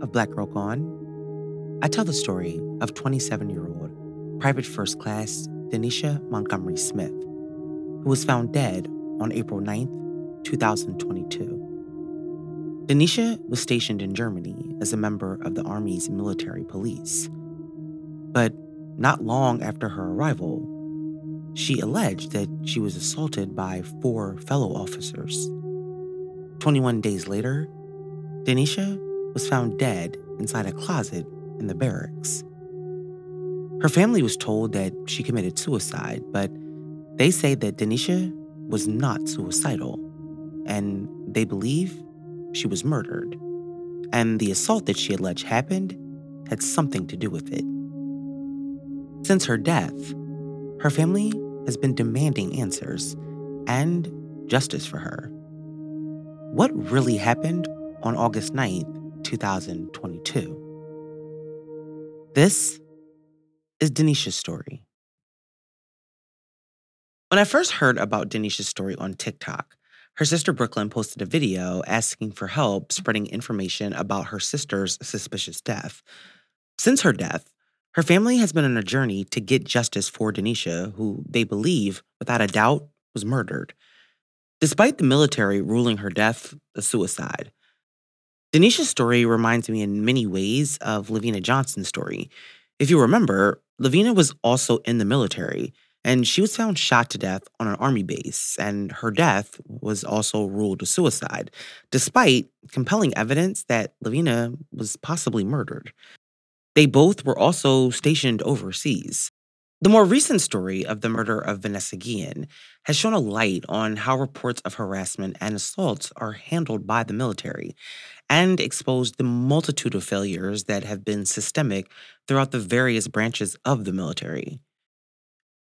of Black Girl Gone, I tell the story of 27 year old Private First Class Denisha Montgomery Smith, who was found dead on April 9, 2022. Denisha was stationed in Germany as a member of the Army's military police. But not long after her arrival, she alleged that she was assaulted by four fellow officers. 21 days later, Denisha was found dead inside a closet in the barracks. Her family was told that she committed suicide, but they say that Denisha was not suicidal, and they believe she was murdered. And the assault that she alleged happened had something to do with it. Since her death, her family has been demanding answers and justice for her. What really happened on August 9th, 2022? This is Denisha's story. When I first heard about Denisha's story on TikTok, her sister Brooklyn posted a video asking for help spreading information about her sister's suspicious death. Since her death, her family has been on a journey to get justice for Denisha, who they believe, without a doubt, was murdered. Despite the military ruling her death a suicide, Denisha's story reminds me in many ways of LaVena Johnson's story. If you remember, LaVena was also in the military, and she was found shot to death on an army base, and her death was also ruled a suicide, despite compelling evidence that LaVena was possibly murdered. They both were also stationed overseas. The more recent story of the murder of Vanessa Guillen has shown a light on how reports of harassment and assaults are handled by the military and exposed the multitude of failures that have been systemic throughout the various branches of the military.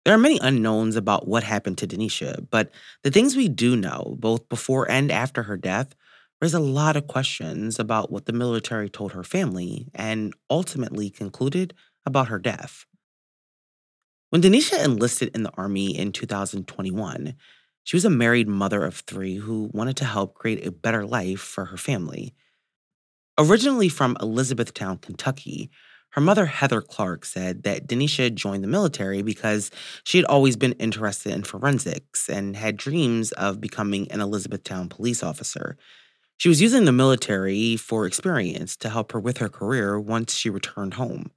There are many unknowns about what happened to Denisha, but the things we do know, both before and after her death, raise a lot of questions about what the military told her family and ultimately concluded about her death. When Denisha enlisted in the Army in 2021, she was a married mother of three who wanted to help create a better life for her family. Originally from Elizabethtown, Kentucky, her mother, Heather Clark, said that Denisha joined the military because she had always been interested in forensics and had dreams of becoming an Elizabethtown police officer. She was using the military for experience to help her with her career once she returned home.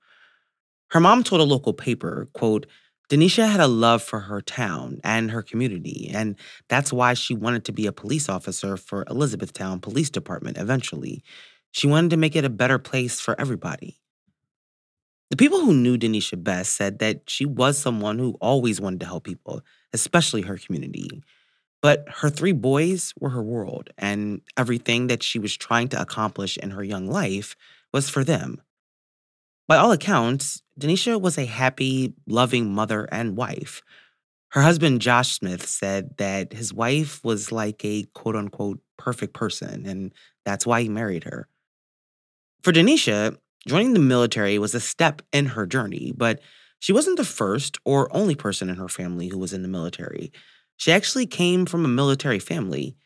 Her mom told a local paper, quote, Denisha had a love for her town and her community, and that's why she wanted to be a police officer for Elizabethtown Police Department eventually. She wanted to make it a better place for everybody. The people who knew Denisha best said that she was someone who always wanted to help people, especially her community. But her three boys were her world, and everything that she was trying to accomplish in her young life was for them. By all accounts, Denisha was a happy, loving mother and wife. Her husband, Josh Smith, said that his wife was like a quote unquote perfect person, and that's why he married her. For Denisha, joining the military was a step in her journey, but she wasn't the first or only person in her family who was in the military. She actually came from a military family.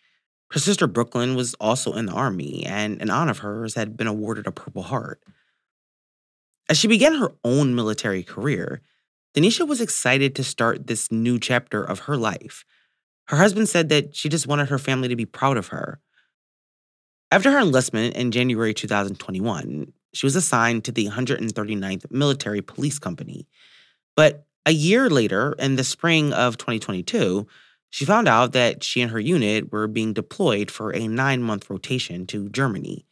Her sister Brooklyn was also in the army, and an aunt of hers had been awarded a Purple Heart. As she began her own military career, Denisha was excited to start this new chapter of her life. Her husband said that she just wanted her family to be proud of her. After her enlistment in January 2021, she was assigned to the 139th Military Police Company. But a year later, in the spring of 2022, she found out that she and her unit were being deployed for a nine month rotation to Germany.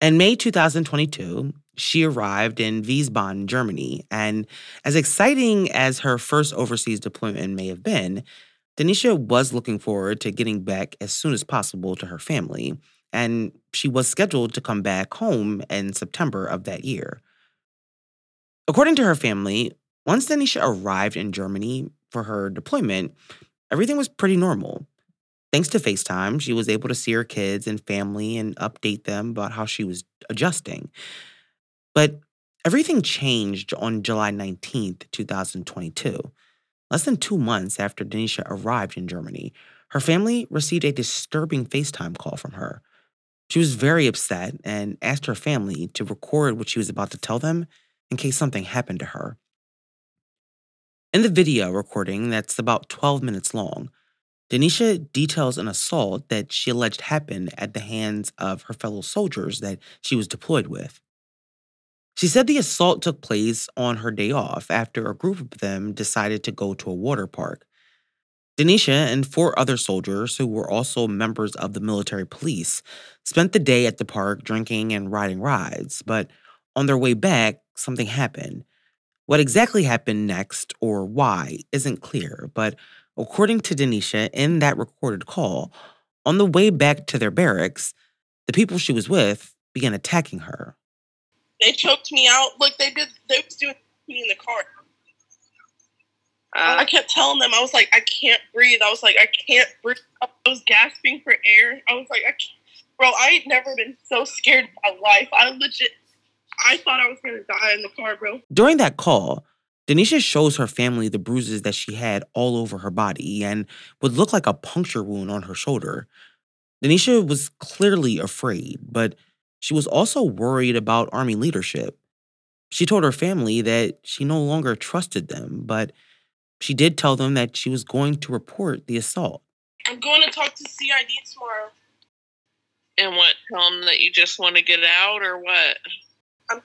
In May 2022, she arrived in Wiesbaden, Germany, and as exciting as her first overseas deployment may have been, Denisha was looking forward to getting back as soon as possible to her family, and she was scheduled to come back home in September of that year. According to her family, once Denisha arrived in Germany for her deployment, everything was pretty normal. Thanks to FaceTime, she was able to see her kids and family and update them about how she was adjusting. But everything changed on July 19th, 2022. Less than two months after Denisha arrived in Germany, her family received a disturbing FaceTime call from her. She was very upset and asked her family to record what she was about to tell them in case something happened to her. In the video recording that's about 12 minutes long, Denisha details an assault that she alleged happened at the hands of her fellow soldiers that she was deployed with. She said the assault took place on her day off after a group of them decided to go to a water park. Denisha and four other soldiers, who were also members of the military police, spent the day at the park drinking and riding rides, but on their way back, something happened. What exactly happened next or why isn't clear, but according to Denisha in that recorded call, on the way back to their barracks, the people she was with began attacking her. They choked me out. Look, they did. They was doing me in the car. Uh, I kept telling them, I was like, I can't breathe. I was like, I can't breathe. I was gasping for air. I was like, I can't. bro, I ain't never been so scared in my life. I legit, I thought I was gonna die in the car, bro. During that call, Denisha shows her family the bruises that she had all over her body and would look like a puncture wound on her shoulder. Denisha was clearly afraid, but she was also worried about Army leadership. She told her family that she no longer trusted them, but she did tell them that she was going to report the assault. I'm going to talk to CID tomorrow. And what? Tell them that you just want to get out, or what? I'm,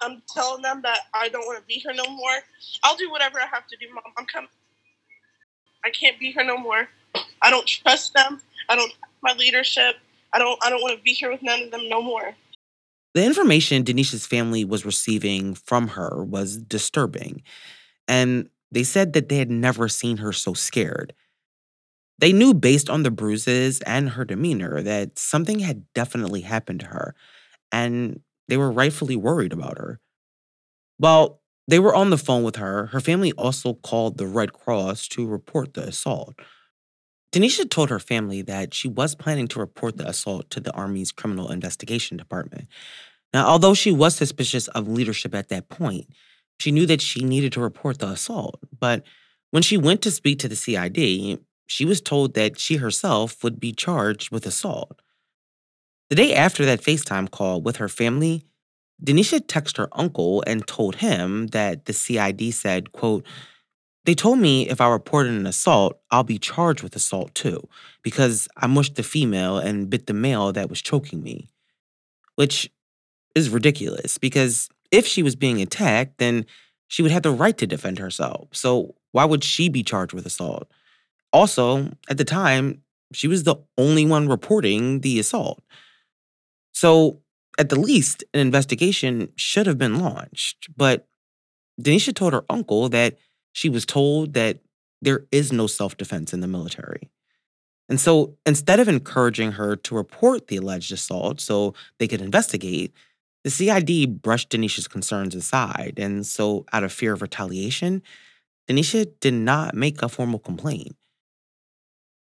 I'm telling them that I don't want to be here no more. I'll do whatever I have to do, Mom. I'm coming. I can't be here no more. I don't trust them. I don't trust my leadership. I don't I don't want to be here with none of them no more. The information Denisha's family was receiving from her was disturbing, and they said that they had never seen her so scared. They knew based on the bruises and her demeanor that something had definitely happened to her, and they were rightfully worried about her. While they were on the phone with her, her family also called the Red Cross to report the assault. Denisha told her family that she was planning to report the assault to the Army's Criminal Investigation Department. Now, although she was suspicious of leadership at that point, she knew that she needed to report the assault. But when she went to speak to the CID, she was told that she herself would be charged with assault. The day after that FaceTime call with her family, Denisha texted her uncle and told him that the CID said, quote, they told me if I reported an assault, I'll be charged with assault too, because I mushed the female and bit the male that was choking me. Which is ridiculous, because if she was being attacked, then she would have the right to defend herself. So why would she be charged with assault? Also, at the time, she was the only one reporting the assault. So, at the least, an investigation should have been launched. But Denisha told her uncle that she was told that there is no self defense in the military. And so instead of encouraging her to report the alleged assault so they could investigate, the CID brushed Denisha's concerns aside. And so, out of fear of retaliation, Denisha did not make a formal complaint.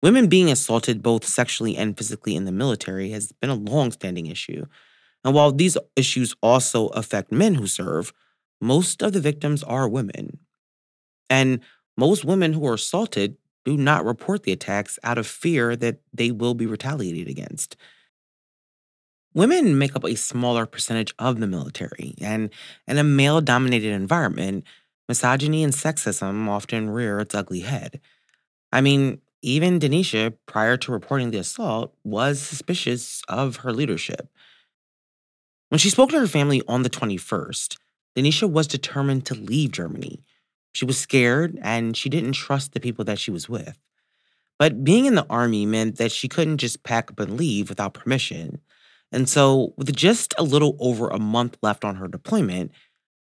Women being assaulted both sexually and physically in the military has been a long-standing issue. And while these issues also affect men who serve, most of the victims are women. And most women who are assaulted do not report the attacks out of fear that they will be retaliated against. Women make up a smaller percentage of the military, and in a male dominated environment, misogyny and sexism often rear its ugly head. I mean, even Denisha, prior to reporting the assault, was suspicious of her leadership. When she spoke to her family on the 21st, Denisha was determined to leave Germany. She was scared and she didn't trust the people that she was with. But being in the army meant that she couldn't just pack up and leave without permission. And so, with just a little over a month left on her deployment,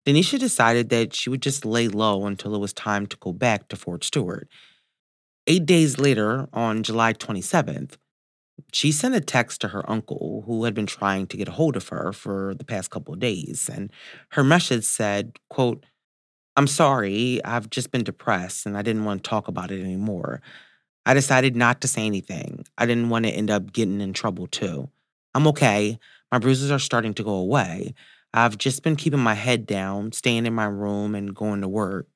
Denisha decided that she would just lay low until it was time to go back to Fort Stewart. Eight days later, on July 27th, she sent a text to her uncle, who had been trying to get a hold of her for the past couple of days. And her message said, quote, I'm sorry, I've just been depressed and I didn't want to talk about it anymore. I decided not to say anything. I didn't want to end up getting in trouble too. I'm okay. My bruises are starting to go away. I've just been keeping my head down, staying in my room, and going to work.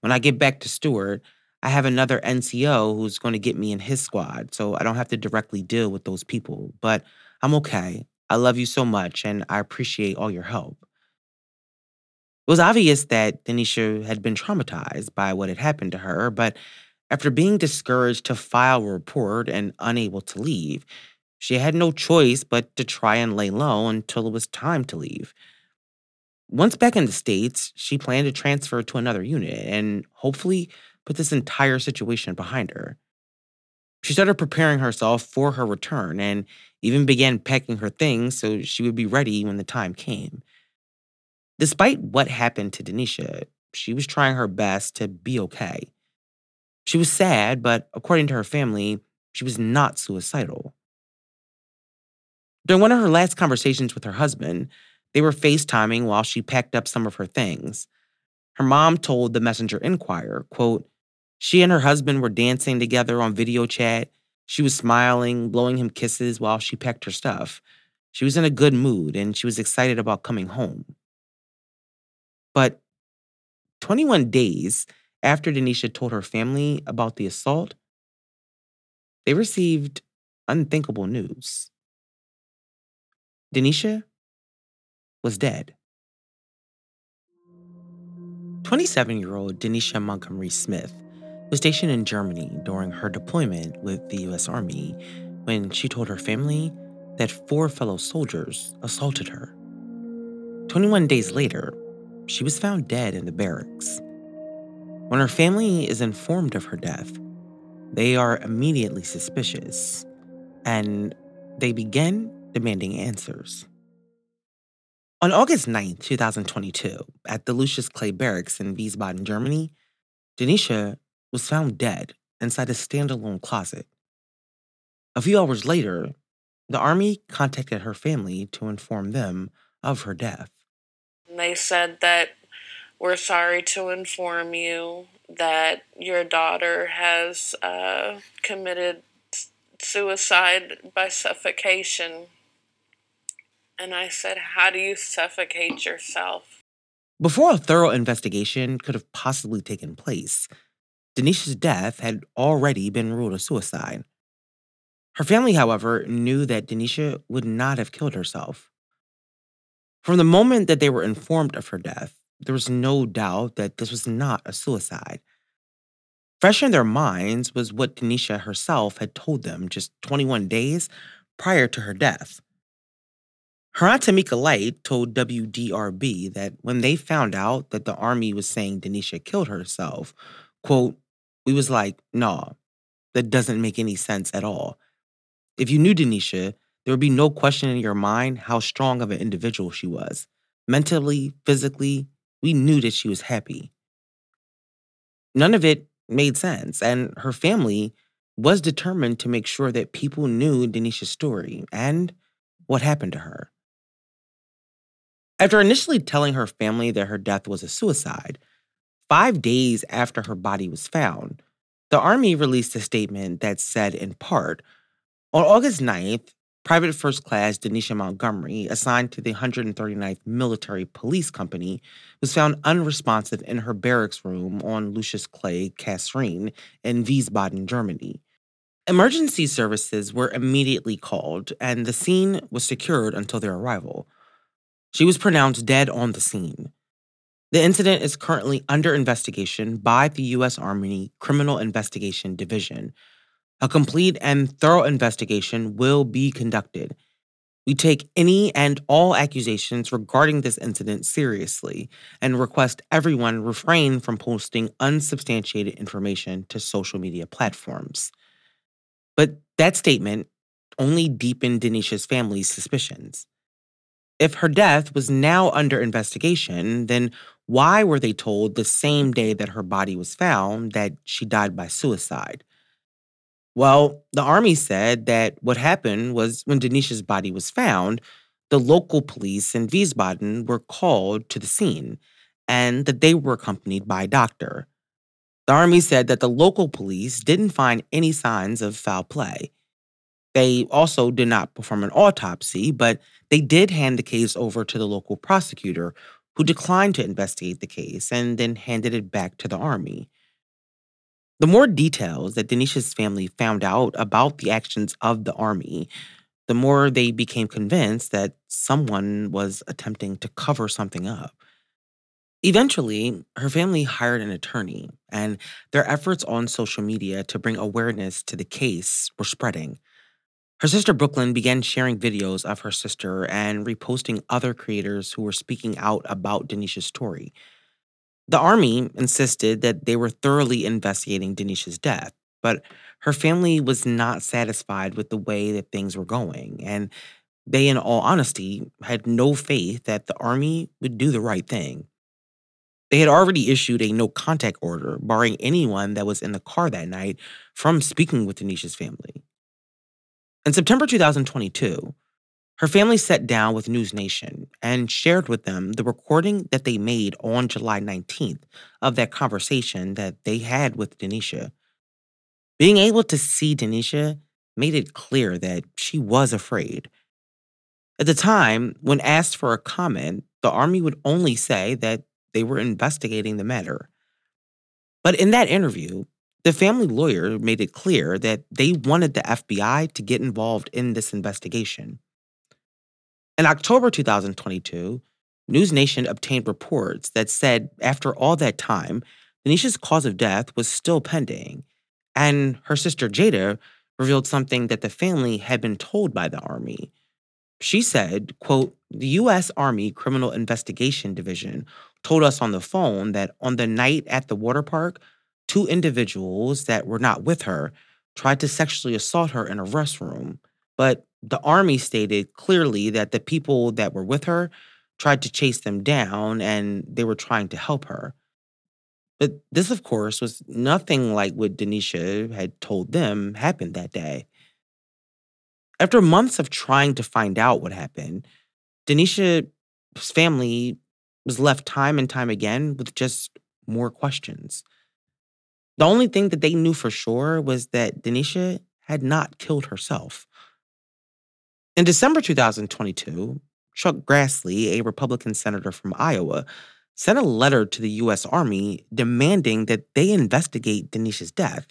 When I get back to Stewart, I have another NCO who's going to get me in his squad, so I don't have to directly deal with those people. But I'm okay. I love you so much, and I appreciate all your help. It was obvious that Denisha had been traumatized by what had happened to her, but after being discouraged to file a report and unable to leave, she had no choice but to try and lay low until it was time to leave. Once back in the States, she planned to transfer to another unit and hopefully put this entire situation behind her. She started preparing herself for her return and even began packing her things so she would be ready when the time came. Despite what happened to Denisha, she was trying her best to be okay. She was sad, but according to her family, she was not suicidal. During one of her last conversations with her husband, they were FaceTiming while she packed up some of her things. Her mom told the Messenger Inquirer, quote, she and her husband were dancing together on video chat. She was smiling, blowing him kisses while she packed her stuff. She was in a good mood and she was excited about coming home. But 21 days after Denisha told her family about the assault, they received unthinkable news. Denisha was dead. 27 year old Denisha Montgomery Smith was stationed in Germany during her deployment with the US Army when she told her family that four fellow soldiers assaulted her. 21 days later, she was found dead in the barracks. When her family is informed of her death, they are immediately suspicious and they begin demanding answers. On August 9, 2022, at the Lucius Clay Barracks in Wiesbaden, Germany, Denisha was found dead inside a standalone closet. A few hours later, the Army contacted her family to inform them of her death. They said that we're sorry to inform you that your daughter has uh, committed suicide by suffocation. And I said, How do you suffocate yourself? Before a thorough investigation could have possibly taken place, Denisha's death had already been ruled a suicide. Her family, however, knew that Denisha would not have killed herself. From the moment that they were informed of her death, there was no doubt that this was not a suicide. Fresh in their minds was what Denisha herself had told them just 21 days prior to her death. Her aunt Tamika Light told WDRB that when they found out that the army was saying Denisha killed herself, quote, we was like, nah, that doesn't make any sense at all. If you knew Denisha, there would be no question in your mind how strong of an individual she was. Mentally, physically, we knew that she was happy. None of it made sense, and her family was determined to make sure that people knew Denisha's story and what happened to her. After initially telling her family that her death was a suicide, five days after her body was found, the Army released a statement that said, in part, on August 9th, Private First Class Denisha Montgomery, assigned to the 139th Military Police Company, was found unresponsive in her barracks room on Lucius Clay Kaserne in Wiesbaden, Germany. Emergency services were immediately called, and the scene was secured until their arrival. She was pronounced dead on the scene. The incident is currently under investigation by the U.S. Army Criminal Investigation Division. A complete and thorough investigation will be conducted. We take any and all accusations regarding this incident seriously and request everyone refrain from posting unsubstantiated information to social media platforms. But that statement only deepened Denisha's family's suspicions. If her death was now under investigation, then why were they told the same day that her body was found that she died by suicide? Well, the army said that what happened was when Denisha's body was found, the local police in Wiesbaden were called to the scene and that they were accompanied by a doctor. The army said that the local police didn't find any signs of foul play. They also did not perform an autopsy, but they did hand the case over to the local prosecutor, who declined to investigate the case and then handed it back to the army. The more details that Denisha's family found out about the actions of the army, the more they became convinced that someone was attempting to cover something up. Eventually, her family hired an attorney, and their efforts on social media to bring awareness to the case were spreading. Her sister Brooklyn began sharing videos of her sister and reposting other creators who were speaking out about Denisha's story. The army insisted that they were thoroughly investigating Denisha's death, but her family was not satisfied with the way that things were going, and they, in all honesty, had no faith that the army would do the right thing. They had already issued a no contact order barring anyone that was in the car that night from speaking with Denisha's family. In September 2022, her family sat down with News Nation and shared with them the recording that they made on July 19th of that conversation that they had with Denisha. Being able to see Denisha made it clear that she was afraid. At the time, when asked for a comment, the Army would only say that they were investigating the matter. But in that interview, the family lawyer made it clear that they wanted the FBI to get involved in this investigation. In October 2022, News Nation obtained reports that said after all that time, Denisha's cause of death was still pending, and her sister Jada revealed something that the family had been told by the Army. She said, quote, the U.S. Army Criminal Investigation Division told us on the phone that on the night at the water park, two individuals that were not with her tried to sexually assault her in a restroom. But the army stated clearly that the people that were with her tried to chase them down and they were trying to help her. But this, of course, was nothing like what Denisha had told them happened that day. After months of trying to find out what happened, Denisha's family was left time and time again with just more questions. The only thing that they knew for sure was that Denisha had not killed herself. In December 2022, Chuck Grassley, a Republican senator from Iowa, sent a letter to the U.S. Army demanding that they investigate Denisha's death.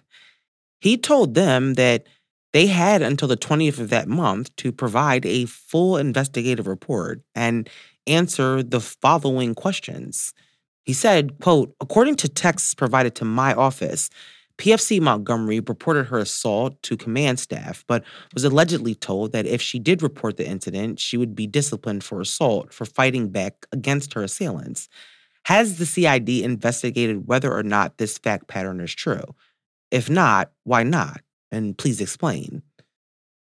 He told them that they had until the 20th of that month to provide a full investigative report and answer the following questions. He said, quote, according to texts provided to my office, PFC Montgomery reported her assault to command staff, but was allegedly told that if she did report the incident, she would be disciplined for assault for fighting back against her assailants. Has the CID investigated whether or not this fact pattern is true? If not, why not? And please explain.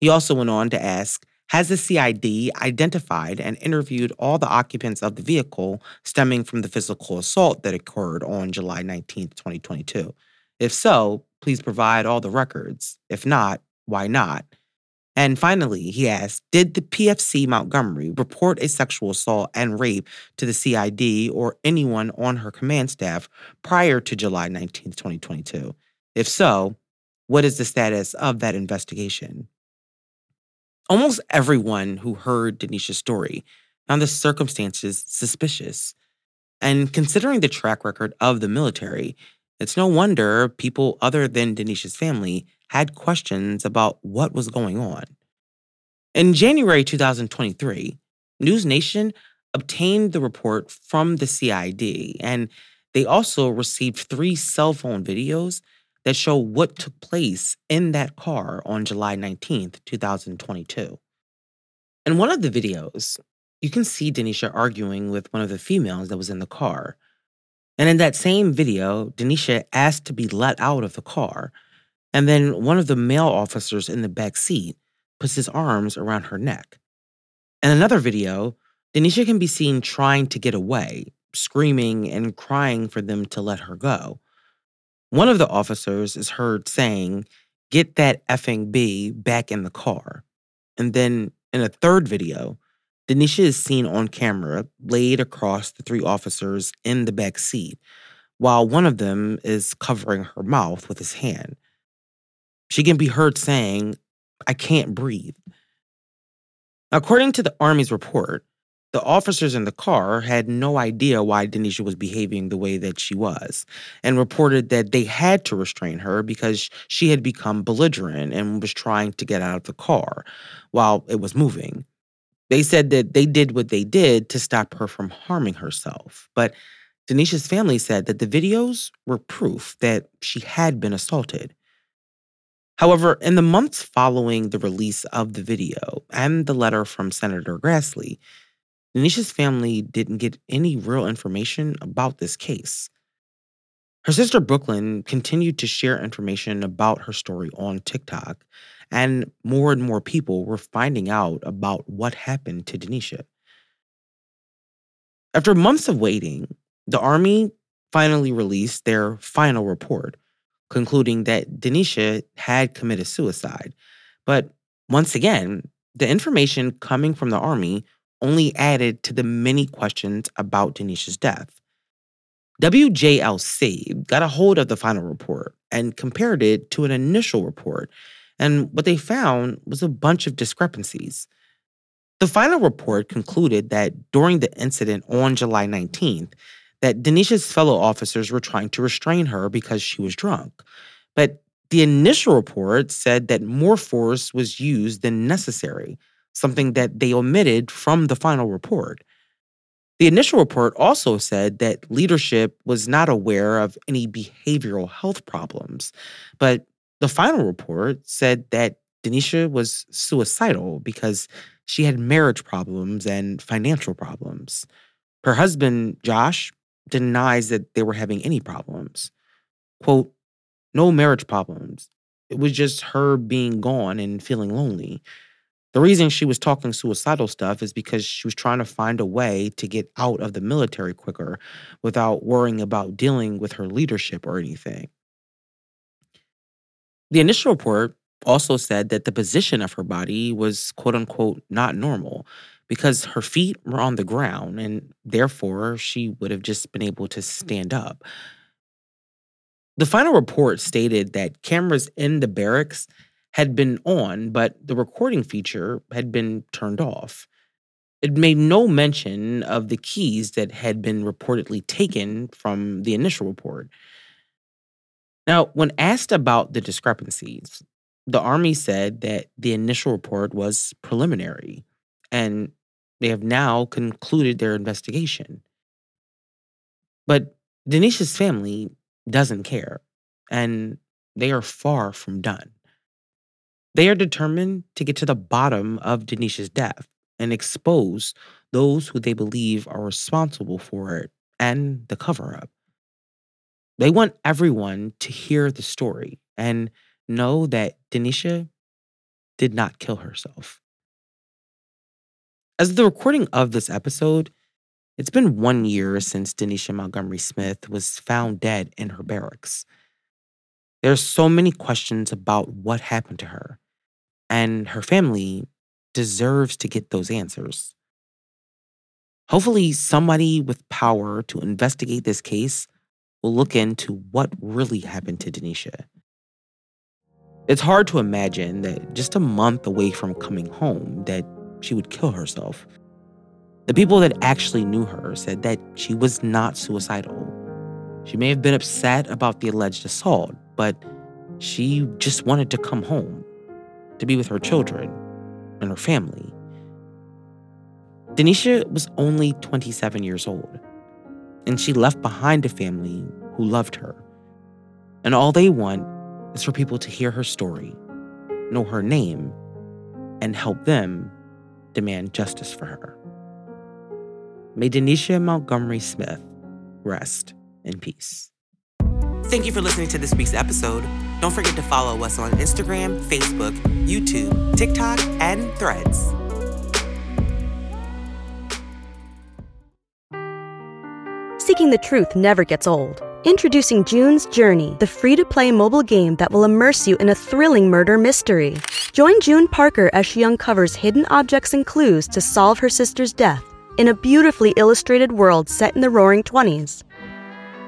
He also went on to ask has the CID identified and interviewed all the occupants of the vehicle stemming from the physical assault that occurred on July 19, 2022? If so, please provide all the records. If not, why not? And finally, he asked Did the PFC Montgomery report a sexual assault and rape to the CID or anyone on her command staff prior to July 19, 2022? If so, what is the status of that investigation? Almost everyone who heard Denisha's story found the circumstances suspicious. And considering the track record of the military, it's no wonder people other than Denisha's family had questions about what was going on. In January 2023, News Nation obtained the report from the CID, and they also received three cell phone videos that show what took place in that car on July 19th, 2022. In one of the videos, you can see Denisha arguing with one of the females that was in the car. And in that same video, Denisha asked to be let out of the car. And then one of the male officers in the back seat puts his arms around her neck. In another video, Denisha can be seen trying to get away, screaming and crying for them to let her go. One of the officers is heard saying, Get that effing B back in the car. And then in a third video, Denisha is seen on camera laid across the three officers in the back seat, while one of them is covering her mouth with his hand. She can be heard saying, I can't breathe. According to the Army's report, the officers in the car had no idea why Denisha was behaving the way that she was and reported that they had to restrain her because she had become belligerent and was trying to get out of the car while it was moving. They said that they did what they did to stop her from harming herself. But Denisha's family said that the videos were proof that she had been assaulted. However, in the months following the release of the video and the letter from Senator Grassley, Denisha's family didn't get any real information about this case. Her sister Brooklyn continued to share information about her story on TikTok, and more and more people were finding out about what happened to Denisha. After months of waiting, the Army finally released their final report, concluding that Denisha had committed suicide. But once again, the information coming from the Army only added to the many questions about Denisha's death. WJLC got a hold of the final report and compared it to an initial report and what they found was a bunch of discrepancies. The final report concluded that during the incident on July 19th, that Denisha's fellow officers were trying to restrain her because she was drunk. But the initial report said that more force was used than necessary, something that they omitted from the final report. The initial report also said that leadership was not aware of any behavioral health problems, but the final report said that Denisha was suicidal because she had marriage problems and financial problems. Her husband, Josh, denies that they were having any problems. Quote, no marriage problems. It was just her being gone and feeling lonely. The reason she was talking suicidal stuff is because she was trying to find a way to get out of the military quicker without worrying about dealing with her leadership or anything. The initial report also said that the position of her body was quote unquote not normal because her feet were on the ground and therefore she would have just been able to stand up. The final report stated that cameras in the barracks had been on, but the recording feature had been turned off. It made no mention of the keys that had been reportedly taken from the initial report. Now, when asked about the discrepancies, the Army said that the initial report was preliminary and they have now concluded their investigation. But Denisha's family doesn't care, and they are far from done. They are determined to get to the bottom of Denisha's death and expose those who they believe are responsible for it and the cover up. They want everyone to hear the story and know that Denisha did not kill herself. As the recording of this episode, it's been one year since Denisha Montgomery Smith was found dead in her barracks. There are so many questions about what happened to her, and her family deserves to get those answers. Hopefully, somebody with power to investigate this case will look into what really happened to Denisha. It's hard to imagine that just a month away from coming home that she would kill herself. The people that actually knew her said that she was not suicidal. She may have been upset about the alleged assault, but she just wanted to come home, to be with her children and her family. Denisha was only 27 years old, and she left behind a family who loved her. And all they want is for people to hear her story, know her name, and help them demand justice for her. May Denisha Montgomery Smith rest in peace. Thank you for listening to this week's episode. Don't forget to follow us on Instagram, Facebook, YouTube, TikTok, and Threads. Seeking the truth never gets old. Introducing June's Journey, the free to play mobile game that will immerse you in a thrilling murder mystery. Join June Parker as she uncovers hidden objects and clues to solve her sister's death in a beautifully illustrated world set in the roaring 20s.